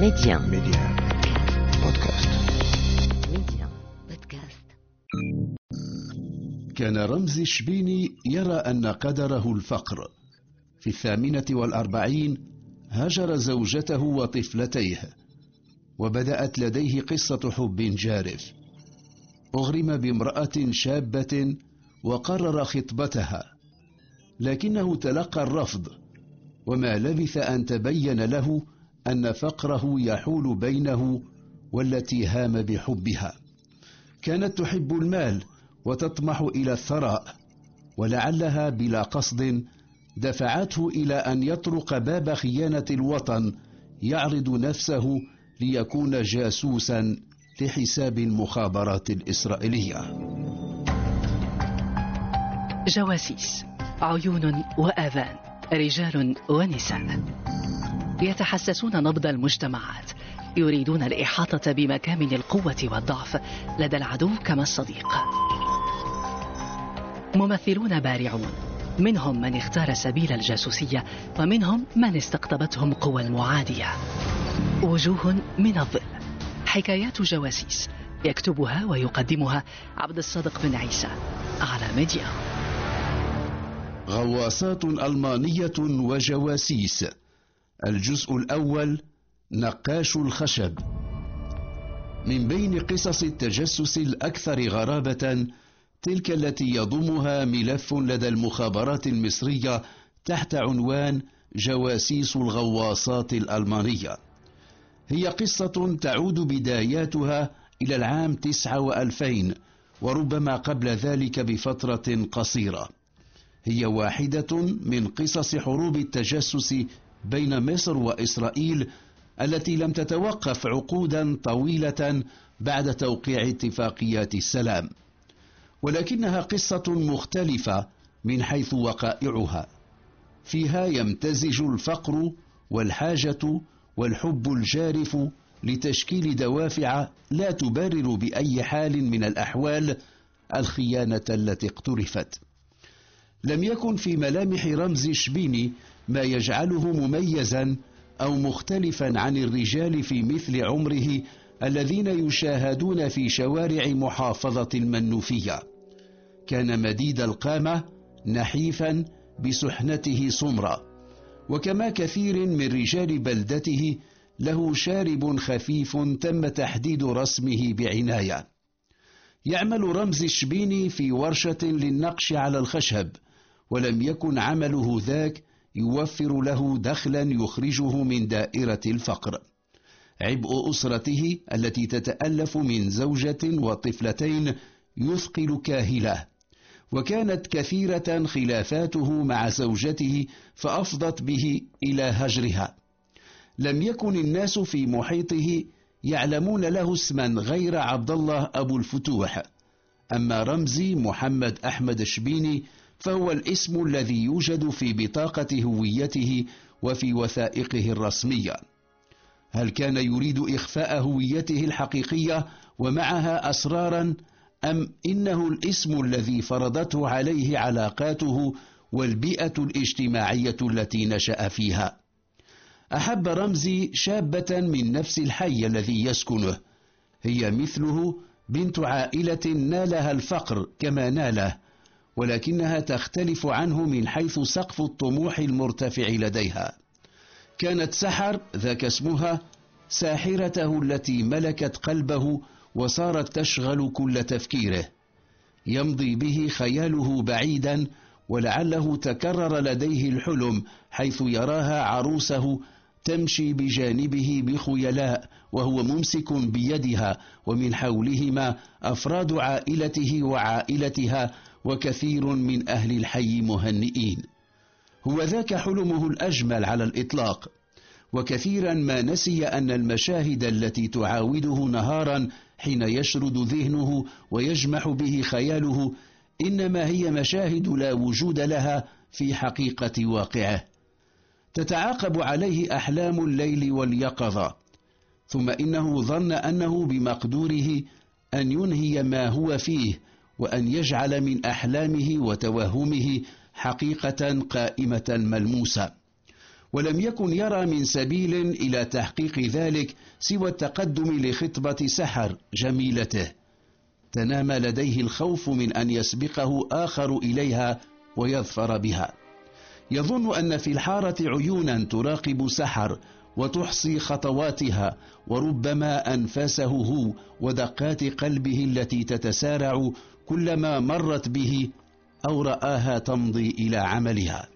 Média. Média. Podcast. Média. Podcast. كان رمزي الشبيني يرى أن قدره الفقر في الثامنة والأربعين هجر زوجته وطفلتيه وبدأت لديه قصة حب جارف أغرم بامرأة شابة وقرر خطبتها لكنه تلقى الرفض وما لبث أن تبين له أن فقره يحول بينه والتي هام بحبها. كانت تحب المال وتطمح إلى الثراء ولعلها بلا قصد دفعته إلى أن يطرق باب خيانة الوطن يعرض نفسه ليكون جاسوسا لحساب المخابرات الإسرائيلية. جواسيس عيون وآذان رجال ونساء. يتحسسون نبض المجتمعات يريدون الإحاطة بمكامن القوة والضعف لدى العدو كما الصديق. ممثلون بارعون منهم من اختار سبيل الجاسوسية ومنهم من استقطبتهم قوى المعادية. وجوه من الظل حكايات جواسيس يكتبها ويقدمها عبد الصادق بن عيسى على ميديا. غواصات ألمانية وجواسيس. الجزء الأول نقاش الخشب. من بين قصص التجسس الأكثر غرابة تلك التي يضمها ملف لدى المخابرات المصرية تحت عنوان جواسيس الغواصات الألمانية. هي قصة تعود بداياتها إلى العام تسعة وألفين وربما قبل ذلك بفترة قصيرة. هي واحدة من قصص حروب التجسس بين مصر وإسرائيل التي لم تتوقف عقودا طويلة بعد توقيع اتفاقيات السلام. ولكنها قصة مختلفة من حيث وقائعها. فيها يمتزج الفقر والحاجة والحب الجارف لتشكيل دوافع لا تبرر بأي حال من الأحوال الخيانة التي اقترفت. لم يكن في ملامح رمز شبيني ما يجعله مميزا أو مختلفا عن الرجال في مثل عمره الذين يشاهدون في شوارع محافظة المنوفية. كان مديد القامة نحيفا بسحنته سمرة. وكما كثير من رجال بلدته له شارب خفيف تم تحديد رسمه بعناية. يعمل رمز الشبيني في ورشة للنقش على الخشب ولم يكن عمله ذاك يوفر له دخلا يخرجه من دائرة الفقر. عبء أسرته التي تتألف من زوجة وطفلتين يثقل كاهله. وكانت كثيرة خلافاته مع زوجته فأفضت به إلى هجرها. لم يكن الناس في محيطه يعلمون له اسما غير عبد الله أبو الفتوح. أما رمزي محمد أحمد شبيني فهو الاسم الذي يوجد في بطاقة هويته وفي وثائقه الرسمية. هل كان يريد إخفاء هويته الحقيقية ومعها أسرارا أم إنه الاسم الذي فرضته عليه علاقاته والبيئة الاجتماعية التي نشأ فيها؟ أحب رمزي شابة من نفس الحي الذي يسكنه. هي مثله بنت عائلة نالها الفقر كما ناله. ولكنها تختلف عنه من حيث سقف الطموح المرتفع لديها. كانت سحر ذاك اسمها ساحرته التي ملكت قلبه وصارت تشغل كل تفكيره. يمضي به خياله بعيدا ولعله تكرر لديه الحلم حيث يراها عروسه تمشي بجانبه بخيلاء وهو ممسك بيدها ومن حولهما أفراد عائلته وعائلتها وكثير من أهل الحي مهنئين. هو ذاك حلمه الأجمل على الإطلاق. وكثيرا ما نسي أن المشاهد التي تعاوده نهارا حين يشرد ذهنه ويجمح به خياله إنما هي مشاهد لا وجود لها في حقيقة واقعه. تتعاقب عليه أحلام الليل واليقظة. ثم إنه ظن أنه بمقدوره أن ينهي ما هو فيه وأن يجعل من أحلامه وتوهمه حقيقة قائمة ملموسة. ولم يكن يرى من سبيل إلى تحقيق ذلك سوى التقدم لخطبة سحر جميلته. تنام لديه الخوف من أن يسبقه آخر إليها ويظفر بها. يظن أن في الحارة عيونا تراقب سحر وتحصي خطواتها وربما أنفاسه هو ودقات قلبه التي تتسارع كلما مرت به أو رآها تمضي إلى عملها.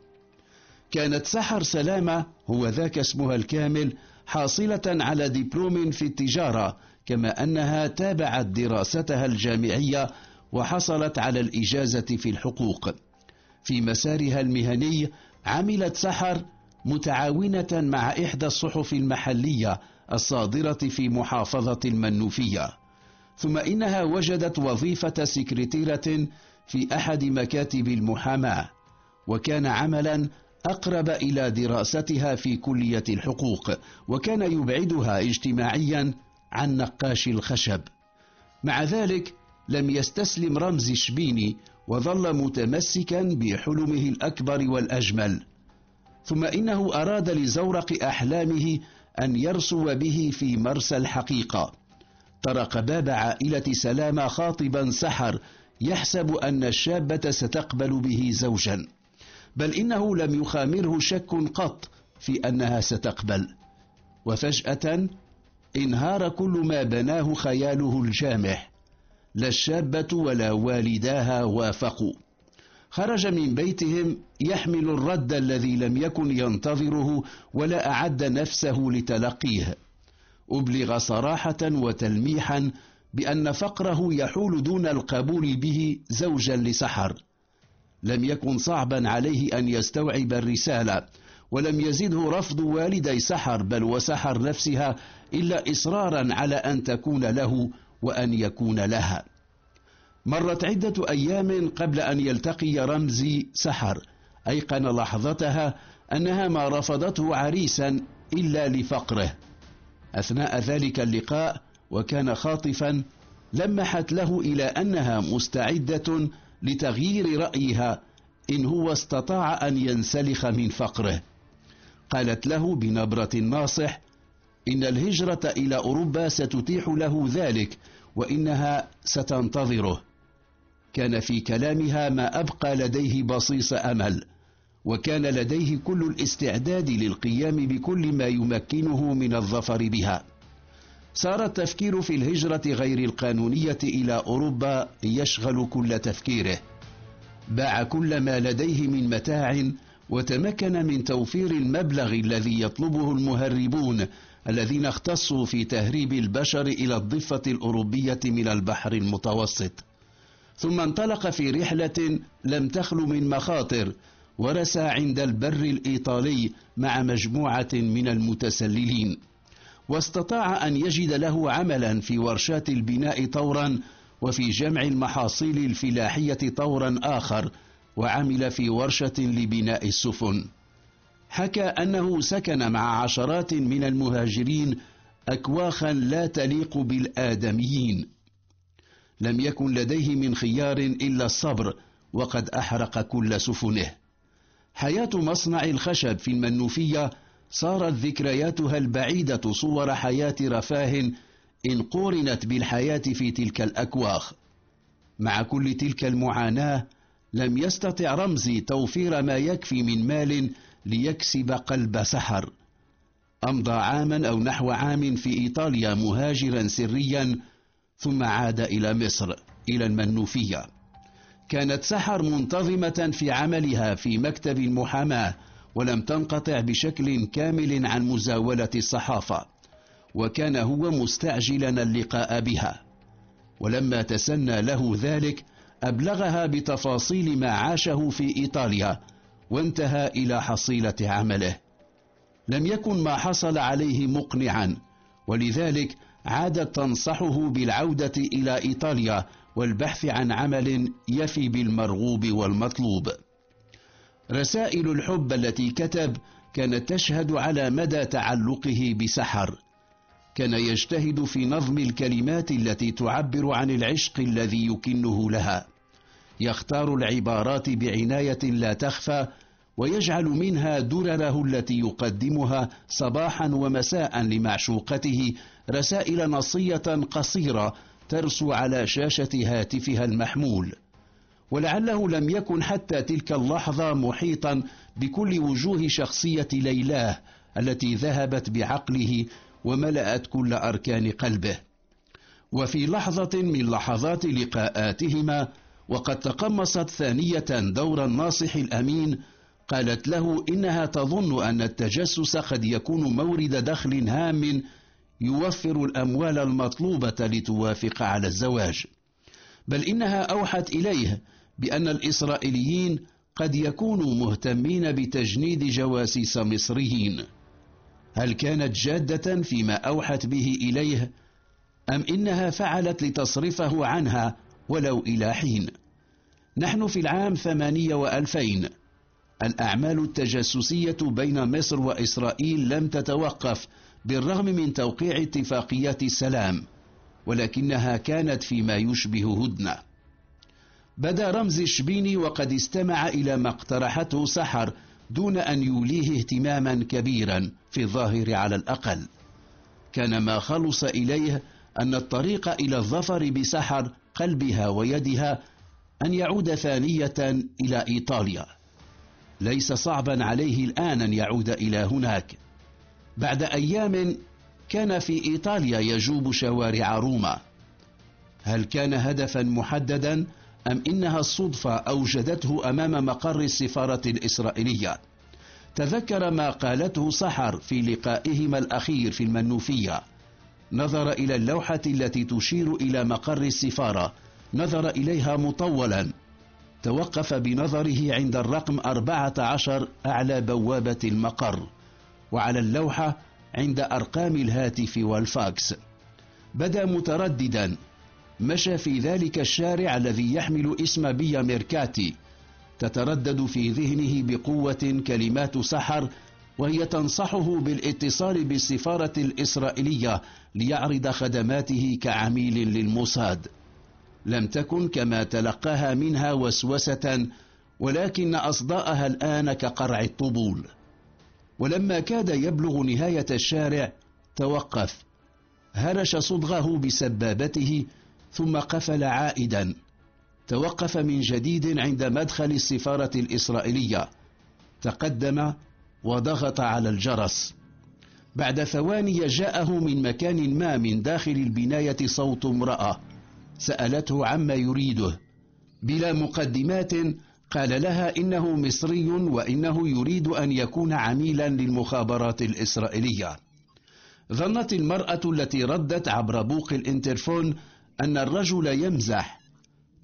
كانت سحر سلامة هو ذاك اسمها الكامل حاصلة على دبلوم في التجارة كما أنها تابعت دراستها الجامعية وحصلت على الإجازة في الحقوق. في مسارها المهني عملت سحر متعاونة مع إحدى الصحف المحلية الصادرة في محافظة المنوفية. ثم إنها وجدت وظيفة سكرتيرة في أحد مكاتب المحاماة وكان عملا أقرب إلى دراستها في كلية الحقوق وكان يبعدها اجتماعيا عن نقاش الخشب. مع ذلك لم يستسلم رمزي شبيني وظل متمسكا بحلمه الأكبر والأجمل. ثم إنه أراد لزورق أحلامه أن يرسو به في مرسى الحقيقة. طرق باب عائلة سلامة خاطبا سحر يحسب أن الشابة ستقبل به زوجا. بل إنه لم يخامره شك قط في أنها ستقبل. وفجأة انهار كل ما بناه خياله الجامح لا الشابة ولا والداها وافقوا. خرج من بيتهم يحمل الرد الذي لم يكن ينتظره ولا أعد نفسه لتلقيه. أبلغ صراحة وتلميحا بأن فقره يحول دون القبول به زوجا لسحر. لم يكن صعبا عليه أن يستوعب الرسالة ولم يزده رفض والدي سحر بل وسحر نفسها إلا إصرارا على أن تكون له وأن يكون لها. مرت عدة أيام قبل أن يلتقي رمزي سحر. أيقن لحظتها أنها ما رفضته عريسا إلا لفقره. أثناء ذلك اللقاء وكان خاطفا لمحت له إلى أنها مستعدة لتغيير رأيها إن هو استطاع أن ينسلخ من فقره. قالت له بنبرة ناصح إن الهجرة إلى أوروبا ستتيح له ذلك وإنها ستنتظره. كان في كلامها ما أبقى لديه بصيص أمل. وكان لديه كل الاستعداد للقيام بكل ما يمكنه من الظفر بها. صار التفكير في الهجرة غير القانونية إلى أوروبا يشغل كل تفكيره. باع كل ما لديه من متاع وتمكن من توفير المبلغ الذي يطلبه المهربون الذين اختصوا في تهريب البشر إلى الضفة الأوروبية من البحر المتوسط. ثم انطلق في رحلة لم تخل من مخاطر ورسى عند البر الإيطالي مع مجموعة من المتسللين. واستطاع أن يجد له عملا في ورشات البناء طورا وفي جمع المحاصيل الفلاحية طورا آخر وعمل في ورشة لبناء السفن. حكى أنه سكن مع عشرات من المهاجرين أكواخا لا تليق بالآدميين. لم يكن لديه من خيار إلا الصبر وقد أحرق كل سفنه. حياة مصنع الخشب في المنوفية صارت ذكرياتها البعيدة صور حياة رفاه إن قورنت بالحياة في تلك الأكواخ. مع كل تلك المعاناة لم يستطع رمزي توفير ما يكفي من مال ليكسب قلب سحر. أمضى عاما أو نحو عام في إيطاليا مهاجرا سريا ثم عاد إلى مصر إلى المنوفية. كانت سحر منتظمة في عملها في مكتب المحاماة ولم تنقطع بشكل كامل عن مزاولة الصحافة وكان هو مستعجلا اللقاء بها. ولما تسنى له ذلك أبلغها بتفاصيل ما عاشه في إيطاليا وانتهى إلى حصيلة عمله. لم يكن ما حصل عليه مقنعا ولذلك عادت تنصحه بالعودة إلى إيطاليا والبحث عن عمل يفي بالمرغوب والمطلوب. رسائل الحب التي كتب كانت تشهد على مدى تعلقه بسحر كان يجتهد في نظم الكلمات التي تعبر عن العشق الذي يكنه لها. يختار العبارات بعناية لا تخفى ويجعل منها درره التي يقدمها صباحا ومساء لمعشوقته رسائل نصية قصيرة ترسو على شاشة هاتفها المحمول ولعله لم يكن حتى تلك اللحظة محيطا بكل وجوه شخصية ليلاه التي ذهبت بعقله وملأت كل أركان قلبه. وفي لحظة من لحظات لقاءاتهما وقد تقمصت ثانية دور الناصح الأمين قالت له إنها تظن أن التجسس قد يكون مورد دخل هام يوفر الأموال المطلوبة لتوافق على الزواج. بل إنها أوحت إليه بأن الإسرائيليين قد يكونوا مهتمين بتجنيد جواسيس مصريين هل كانت جادة فيما أوحت به إليه أم إنها فعلت لتصرفه عنها ولو إلى حين؟ نحن في العام ثمانية وألفين. الأعمال التجسسية بين مصر وإسرائيل لم تتوقف بالرغم من توقيع اتفاقيات السلام ولكنها كانت فيما يشبه هدنة. بدا رمز الشبيني وقد استمع إلى ما اقترحته سحر دون أن يوليه اهتماما كبيرا في الظاهر على الأقل. كان ما خلص إليه أن الطريق إلى الظفر بسحر قلبها ويدها أن يعود ثانية إلى إيطاليا. ليس صعبا عليه الآن أن يعود إلى هناك. بعد أيام كان في إيطاليا يجوب شوارع روما. هل كان هدفا محددا أم إنها الصدفة أوجدته أمام مقر السفارة الإسرائيلية؟ تذكر ما قالته سحر في لقائهما الأخير في المنوفية. نظر إلى اللوحة التي تشير إلى مقر السفارة. نظر إليها مطولا. توقف بنظره عند الرقم أربعة عشر أعلى بوابة المقر. وعلى اللوحة عند أرقام الهاتف والفاكس. بدا مترددا. مشى في ذلك الشارع الذي يحمل اسم بيا ميركاتي. تتردد في ذهنه بقوة كلمات سحر وهي تنصحه بالاتصال بالسفارة الإسرائيلية ليعرض خدماته كعميل للموساد. لم تكن كما تلقاها منها وسوسة ولكن أصداءها الآن كقرع الطبول. ولما كاد يبلغ نهاية الشارع توقف. هرش صدغه بسبابته ثم قفل عائدا. توقف من جديد عند مدخل السفارة الإسرائيلية. تقدم وضغط على الجرس. بعد ثواني جاءه من مكان ما من داخل البناية صوت امرأة سألته عما يريده. بلا مقدمات قال لها إنه مصري وإنه يريد أن يكون عميلا للمخابرات الإسرائيلية. ظنت المرأة التي ردت عبر بوق الانترفون أن الرجل يمزح.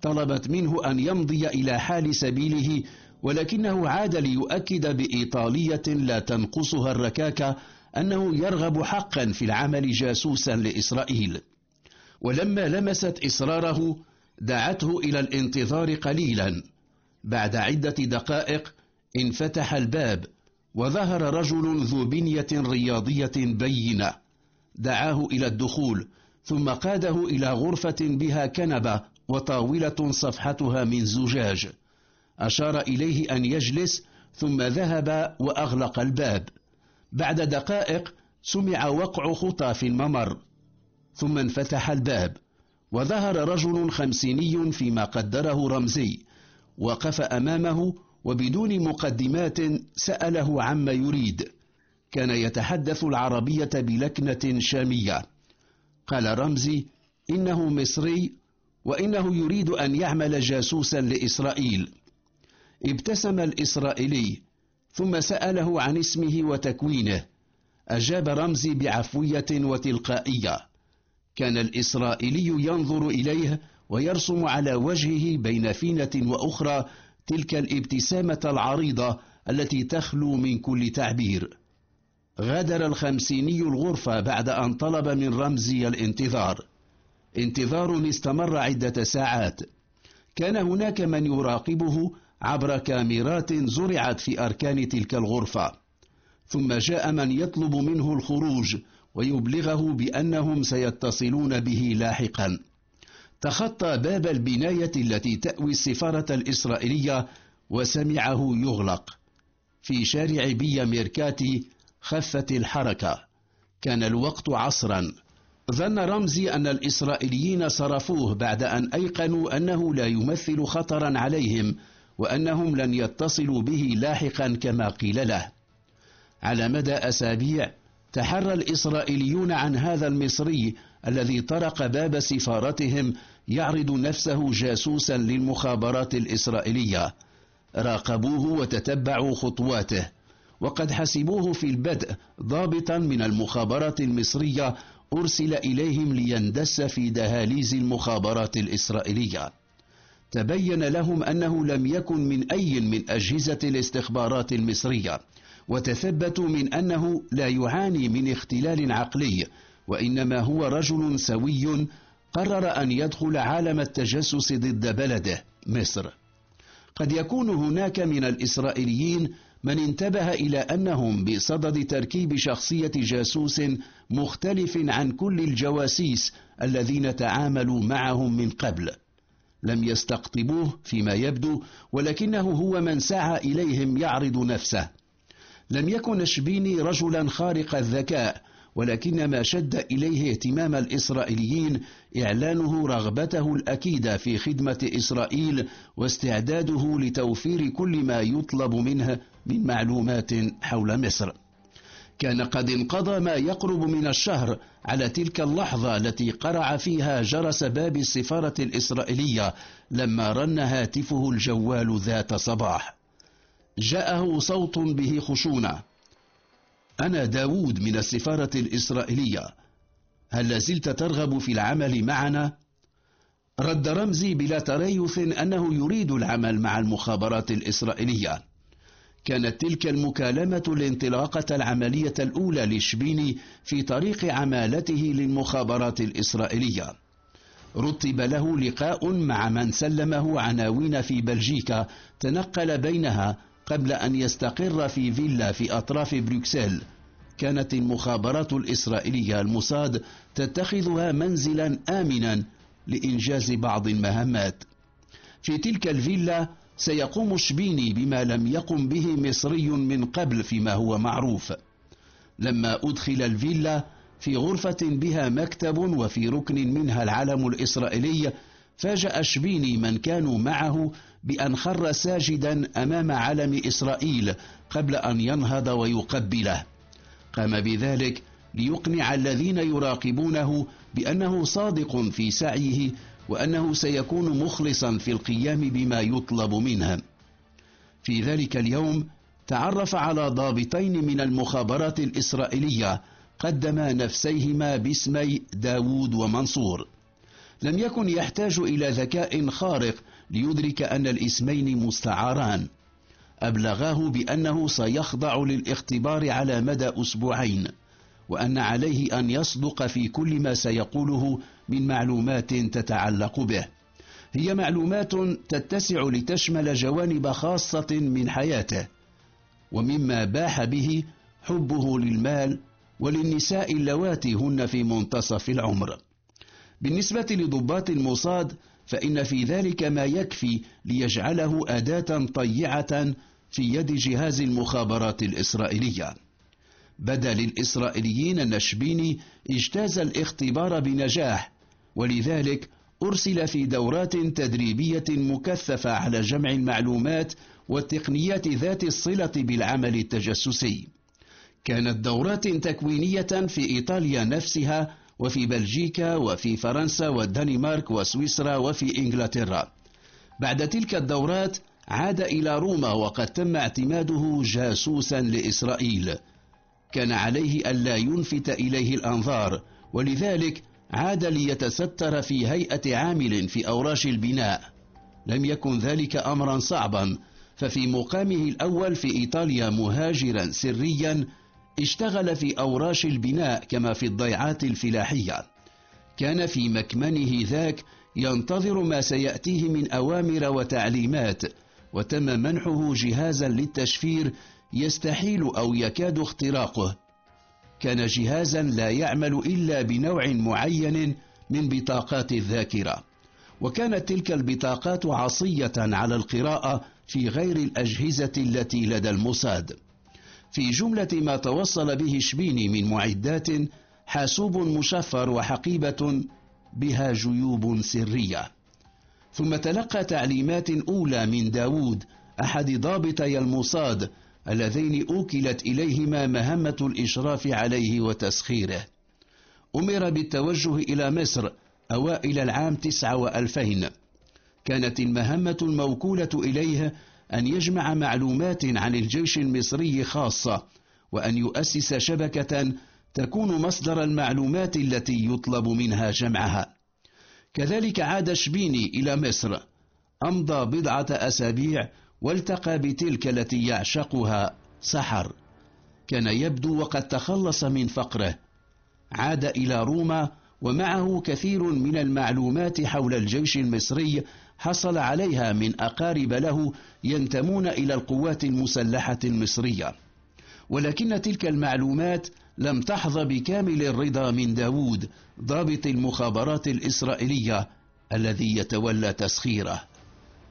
طلبت منه أن يمضي إلى حال سبيله ولكنه عاد ليؤكد بإيطالية لا تنقصها الركاكة أنه يرغب حقا في العمل جاسوسا لإسرائيل. ولما لمست إصراره دعته إلى الانتظار قليلا. بعد عدة دقائق انفتح الباب وظهر رجل ذو بنية رياضية بينة. دعاه إلى الدخول ثم قاده إلى غرفة بها كنبة وطاولة صفحتها من زجاج. أشار إليه أن يجلس ثم ذهب وأغلق الباب. بعد دقائق سمع وقع خطى في الممر ثم انفتح الباب. وظهر رجل خمسيني فيما قدره رمزي. وقف أمامه وبدون مقدمات سأله عما يريد. كان يتحدث العربية بلكنة شامية. قال رمزي إنه مصري وإنه يريد أن يعمل جاسوسا لإسرائيل. ابتسم الإسرائيلي ثم سأله عن اسمه وتكوينه. أجاب رمزي بعفوية وتلقائية. كان الإسرائيلي ينظر إليه ويرسم على وجهه بين فينة وأخرى تلك الابتسامة العريضة التي تخلو من كل تعبير. غادر الخمسيني الغرفة بعد أن طلب من رمزي الانتظار. انتظار استمر عدة ساعات. كان هناك من يراقبه عبر كاميرات زرعت في أركان تلك الغرفة. ثم جاء من يطلب منه الخروج ويبلغه بأنهم سيتصلون به لاحقا. تخطى باب البناية التي تأوي السفارة الإسرائيلية وسمعه يغلق في شارع بيا ميركاتي خفت الحركة. كان الوقت عصرا. ظن رمزي أن الإسرائيليين صرفوه بعد أن أيقنوا أنه لا يمثل خطرا عليهم وأنهم لن يتصلوا به لاحقا كما قيل له. على مدى أسابيع تحرى الإسرائيليون عن هذا المصري الذي طرق باب سفارتهم يعرض نفسه جاسوسا للمخابرات الإسرائيلية. راقبوه وتتبعوا خطواته. وقد حسبوه في البدء ضابطا من المخابرات المصرية أرسل إليهم ليندس في دهاليز المخابرات الإسرائيلية. تبين لهم أنه لم يكن من أي من أجهزة الاستخبارات المصرية وتثبتوا من أنه لا يعاني من اختلال عقلي وإنما هو رجل سوي قرر أن يدخل عالم التجسس ضد بلده مصر. قد يكون هناك من الإسرائيليين من انتبه إلى أنهم بصدد تركيب شخصية جاسوس مختلف عن كل الجواسيس الذين تعاملوا معهم من قبل. لم يستقطبوه فيما يبدو ولكنه هو من سعى إليهم يعرض نفسه. لم يكن شبيني رجلا خارق الذكاء ولكن ما شد إليه اهتمام الإسرائيليين إعلانه رغبته الأكيدة في خدمة إسرائيل واستعداده لتوفير كل ما يطلب منه من معلومات حول مصر. كان قد انقضى ما يقرب من الشهر على تلك اللحظة التي قرع فيها جرس باب السفارة الإسرائيلية لما رن هاتفه الجوال ذات صباح. جاءه صوت به خشونة. أنا داوود من السفارة الإسرائيلية. هل لازلت ترغب في العمل معنا؟ رد رمزي بلا تريث أنه يريد العمل مع المخابرات الإسرائيلية. كانت تلك المكالمة الانطلاقة العملية الأولى لشبيني في طريق عمالته للمخابرات الإسرائيلية. رتب له لقاء مع من سلمه عناوين في بلجيكا تنقل بينها قبل أن يستقر في فيلا في أطراف بروكسل. كانت المخابرات الإسرائيلية الموساد تتخذها منزلا آمنا لإنجاز بعض المهمات. في تلك الفيلا سيقوم شبيني بما لم يقم به مصري من قبل فيما هو معروف. لما أدخل الفيلا في غرفة بها مكتب وفي ركن منها العلم الإسرائيلي فاجأ شبيني من كانوا معه بأن خر ساجدا أمام علم إسرائيل قبل أن ينهض ويقبله. قام بذلك ليقنع الذين يراقبونه بأنه صادق في سعيه وأنه سيكون مخلصا في القيام بما يطلب منه. في ذلك اليوم تعرف على ضابطين من المخابرات الإسرائيلية قدما نفسيهما باسمي داوود ومنصور. لم يكن يحتاج إلى ذكاء خارق ليدرك أن الاسمين مستعاران. أبلغاه بأنه سيخضع للاختبار على مدى أسبوعين وأن عليه أن يصدق في كل ما سيقوله من معلومات تتعلق به. هي معلومات تتسع لتشمل جوانب خاصة من حياته ومما باح به حبه للمال وللنساء اللواتي هن في منتصف العمر. بالنسبة لضباط الموصاد فإن في ذلك ما يكفي ليجعله أداة طيعة في يد جهاز المخابرات الإسرائيلية. بدا للإسرائيليين النشبيني إجتاز الاختبار بنجاح ولذلك أرسل في دورات تدريبية مكثفة على جمع المعلومات والتقنيات ذات الصلة بالعمل التجسسي. كانت دورات تكوينية في إيطاليا نفسها وفي بلجيكا وفي فرنسا والدنمارك وسويسرا وفي إنجلترا. بعد تلك الدورات عاد إلى روما وقد تم اعتماده جاسوسا لإسرائيل. كان عليه ألا ينفت إليه الأنظار ولذلك عاد ليتستر في هيئة عامل في أوراش البناء. لم يكن ذلك أمرا صعبا ففي مقامه الأول في إيطاليا مهاجرا سريا اشتغل في أوراش البناء كما في الضيعات الفلاحية. كان في مكمنه ذاك ينتظر ما سيأتيه من أوامر وتعليمات وتم منحه جهازا للتشفير يستحيل أو يكاد اختراقه. كان جهازا لا يعمل إلا بنوع معين من بطاقات الذاكرة. وكانت تلك البطاقات عصية على القراءة في غير الأجهزة التي لدى الموساد في جملة ما توصل به شبيني من معدات حاسوب مشفر وحقيبة بها جيوب سرية. ثم تلقى تعليمات أولى من داود أحد ضابطي الموساد اللذين أوكلت إليهما مهمة الإشراف عليه وتسخيره. أمر بالتوجه إلى مصر أوائل العام تسعة وألفين. كانت المهمة الموكولة إليه أن يجمع معلومات عن الجيش المصري خاصة وأن يؤسس شبكة تكون مصدر المعلومات التي يطلب منها جمعها. كذلك عاد شبيني إلى مصر أمضى بضعة أسابيع والتقى بتلك التي يعشقها سحر. كان يبدو وقد تخلص من فقره. عاد إلى روما ومعه كثير من المعلومات حول الجيش المصري حصل عليها من أقارب له ينتمون إلى القوات المسلحة المصرية. ولكن تلك المعلومات لم تحظى بكامل الرضا من داود ضابط المخابرات الإسرائيلية الذي يتولى تسخيره.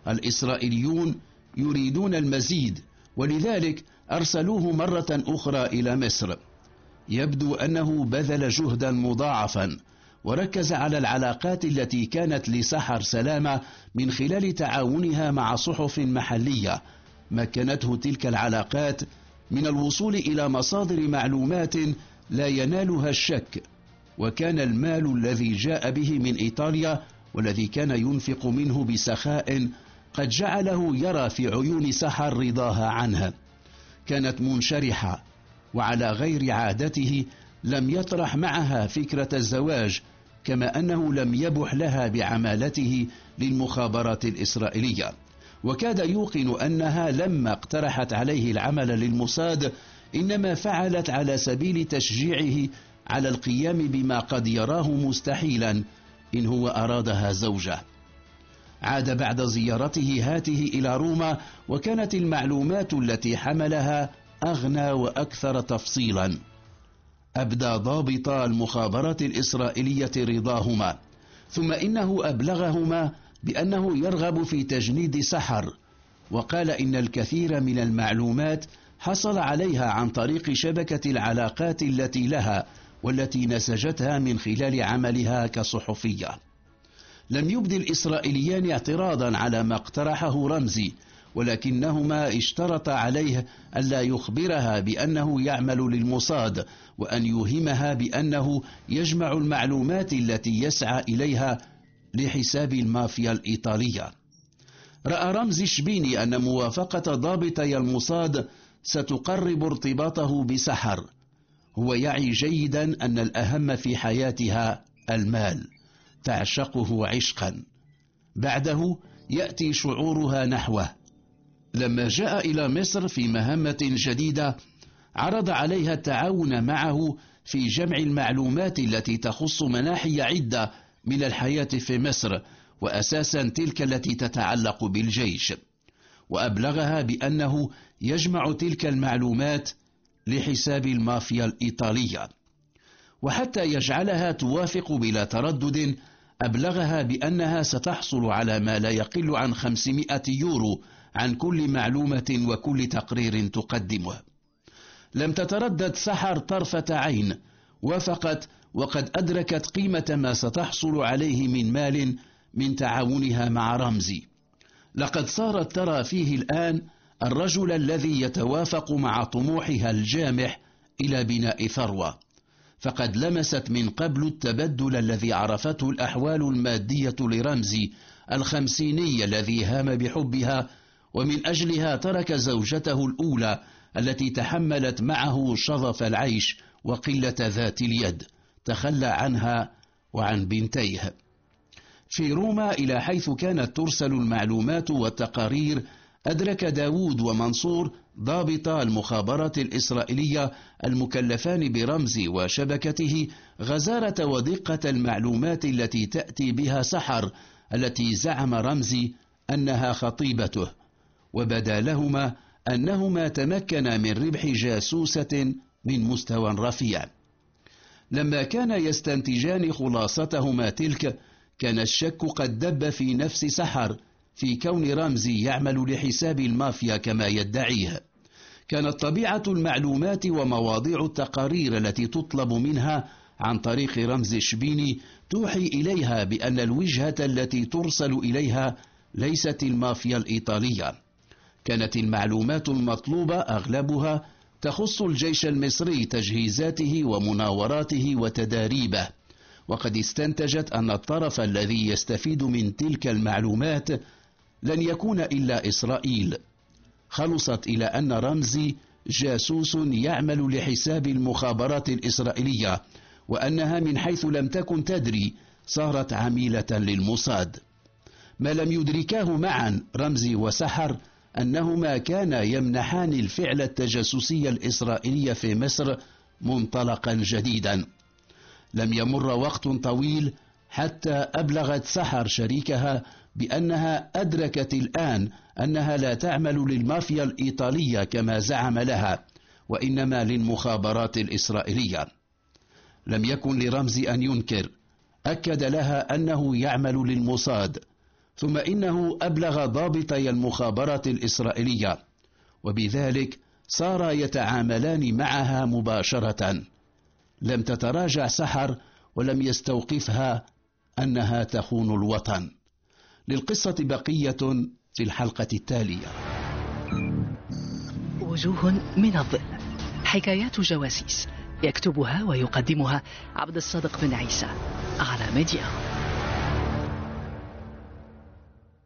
الإسرائيليون يريدون المزيد ولذلك أرسلوه مرة أخرى إلى مصر. يبدو أنه بذل جهدا مضاعفا وركز على العلاقات التي كانت لسحر سلامة من خلال تعاونها مع صحف محلية. مكنته تلك العلاقات من الوصول إلى مصادر معلومات لا ينالها الشك وكان المال الذي جاء به من إيطاليا والذي كان ينفق منه بسخاء قد جعله يرى في عيون سحر رضاها عنها كانت منشرحة وعلى غير عادته لم يطرح معها فكرة الزواج كما أنه لم يبح لها بعمالته للمخابرات الإسرائيلية. وكاد يوقن أنها لما اقترحت عليه العمل للموساد إنما فعلت على سبيل تشجيعه على القيام بما قد يراه مستحيلا إن هو أرادها زوجة. عاد بعد زيارته هاته إلى روما وكانت المعلومات التي حملها أغنى وأكثر تفصيلا. أبدى ضابط المخابرات الإسرائيلية رضاهما ثم إنه أبلغهما بأنه يرغب في تجنيد سحر وقال إن الكثير من المعلومات حصل عليها عن طريق شبكة العلاقات التي لها والتي نسجتها من خلال عملها كصحفية. لم يبدي الإسرائيليان اعتراضا على ما اقترحه رمزي ولكنهما اشترطا عليه ألا يخبرها بأنه يعمل للموساد وأن يوهمها بأنه يجمع المعلومات التي يسعى إليها لحساب المافيا الإيطالية. رأى رمز شبيني أن موافقة ضابطي الموساد ستقرب ارتباطه بسحر. هو يعي جيدا أن الأهم في حياتها المال تعشقه عشقا. بعده يأتي شعورها نحوه. لما جاء إلى مصر في مهمة جديدة عرض عليها التعاون معه في جمع المعلومات التي تخص مناحي عدة من الحياة في مصر وأساسا تلك التي تتعلق بالجيش. وأبلغها بأنه يجمع تلك المعلومات لحساب المافيا الإيطالية. وحتى يجعلها توافق بلا تردد أبلغها بأنها ستحصل على ما لا يقل عن 500 يورو عن كل معلومة وكل تقرير تقدمه. لم تتردد سحر طرفة عين وافقت وقد أدركت قيمة ما ستحصل عليه من مال من تعاونها مع رمزي. لقد صارت ترى فيه الآن الرجل الذي يتوافق مع طموحها الجامح إلى بناء ثروة. فقد لمست من قبل التبدل الذي عرفته الأحوال المادية لرمزي الخمسيني الذي هام بحبها ومن أجلها ترك زوجته الأولى التي تحملت معه شظف العيش وقلة ذات اليد تخلى عنها وعن بنتيه. في روما إلى حيث كانت ترسل المعلومات والتقارير أدرك داود ومنصور ضابط المخابرات الإسرائيلية المكلفان برمز وشبكته غزارة ودقة المعلومات التي تأتي بها سحر التي زعم رمزي أنها خطيبته. وبدا لهما أنهما تمكنا من ربح جاسوسة من مستوى رفيع. لما كان يستنتجان خلاصتهما تلك كان الشك قد دب في نفس سحر في كون رمزي يعمل لحساب المافيا كما يدعيه. كانت طبيعة المعلومات ومواضيع التقارير التي تطلب منها عن طريق رمز شبيني توحي إليها بأن الوجهة التي ترسل إليها ليست المافيا الإيطالية. كانت المعلومات المطلوبة أغلبها تخص الجيش المصري تجهيزاته ومناوراته وتداريبه. وقد استنتجت أن الطرف الذي يستفيد من تلك المعلومات لن يكون إلا إسرائيل. خلصت إلى أن رمزي جاسوس يعمل لحساب المخابرات الإسرائيلية وأنها من حيث لم تكن تدري صارت عميلة للموساد. ما لم يدركاه معا رمزي وسحر أنهما كانا يمنحان الفعل التجسسي الإسرائيلي في مصر منطلقا جديدا. لم يمر وقت طويل حتى أبلغت سحر شريكها بأنها أدركت الآن أنها لا تعمل للمافيا الإيطالية كما زعم لها وإنما للمخابرات الإسرائيلية. لم يكن لرمزي أن ينكر أكد لها أنه يعمل للموساد ثم إنه أبلغ ضابطي المخابرات الإسرائيلية. وبذلك صارا يتعاملان معها مباشرة. لم تتراجع سحر ولم يستوقفها أنها تخون الوطن. للقصة بقية في الحلقة التالية. وجوه من الظل. حكايات جواسيس. يكتبها ويقدمها عبد الصادق بن عيسى على ميديا.